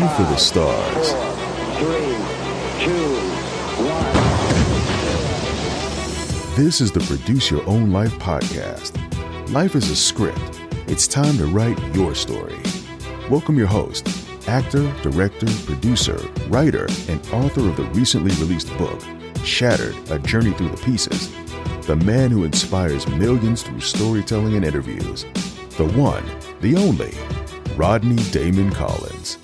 go for the stars. This is the Produce Your Own Life podcast. Life is a script. It's time to write your story. Welcome your host, actor, director, producer, writer, and author of the recently released book, Shattered A Journey Through the Pieces. The man who inspires millions through storytelling and interviews. The one, the only, Rodney Damon Collins.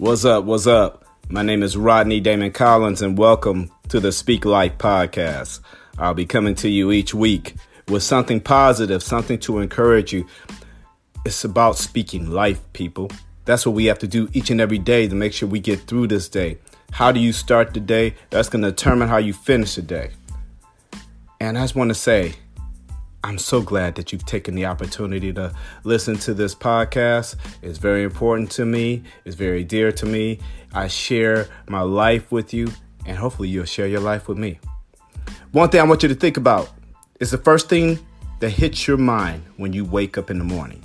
What's up? What's up? My name is Rodney Damon Collins, and welcome to the Speak Life podcast. I'll be coming to you each week with something positive, something to encourage you. It's about speaking life, people. That's what we have to do each and every day to make sure we get through this day. How do you start the day? That's going to determine how you finish the day. And I just want to say, I'm so glad that you've taken the opportunity to listen to this podcast. It's very important to me, it's very dear to me. I share my life with you, and hopefully, you'll share your life with me. One thing I want you to think about is the first thing that hits your mind when you wake up in the morning.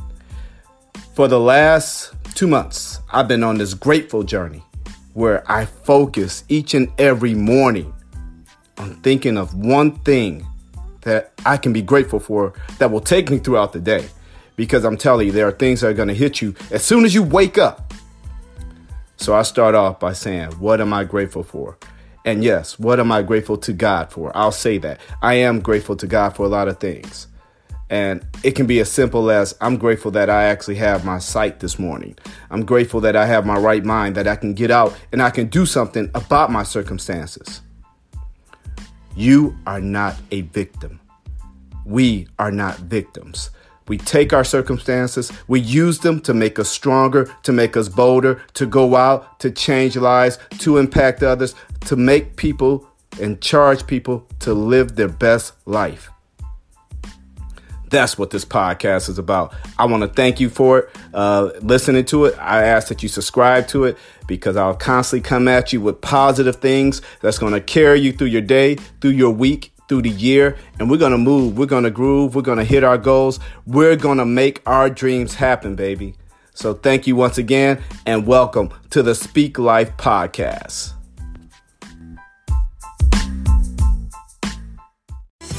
For the last two months, I've been on this grateful journey where I focus each and every morning on thinking of one thing that I can be grateful for that will take me throughout the day. Because I'm telling you, there are things that are going to hit you as soon as you wake up. So I start off by saying, What am I grateful for? And yes, what am I grateful to God for? I'll say that. I am grateful to God for a lot of things. And it can be as simple as I'm grateful that I actually have my sight this morning. I'm grateful that I have my right mind, that I can get out and I can do something about my circumstances. You are not a victim. We are not victims. We take our circumstances, we use them to make us stronger, to make us bolder, to go out, to change lives, to impact others, to make people and charge people to live their best life. That's what this podcast is about. I want to thank you for it, uh, listening to it. I ask that you subscribe to it because I'll constantly come at you with positive things that's going to carry you through your day, through your week, through the year. And we're going to move. We're going to groove. We're going to hit our goals. We're going to make our dreams happen, baby. So thank you once again and welcome to the Speak Life podcast.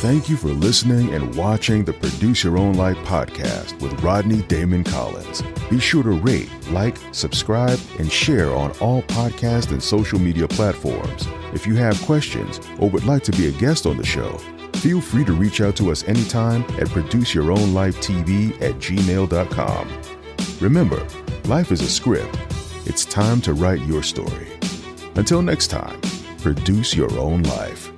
Thank you for listening and watching the Produce Your Own Life podcast with Rodney Damon Collins. Be sure to rate, like, subscribe, and share on all podcast and social media platforms. If you have questions or would like to be a guest on the show, feel free to reach out to us anytime at produceyourownlifetv at gmail.com. Remember, life is a script. It's time to write your story. Until next time, produce your own life.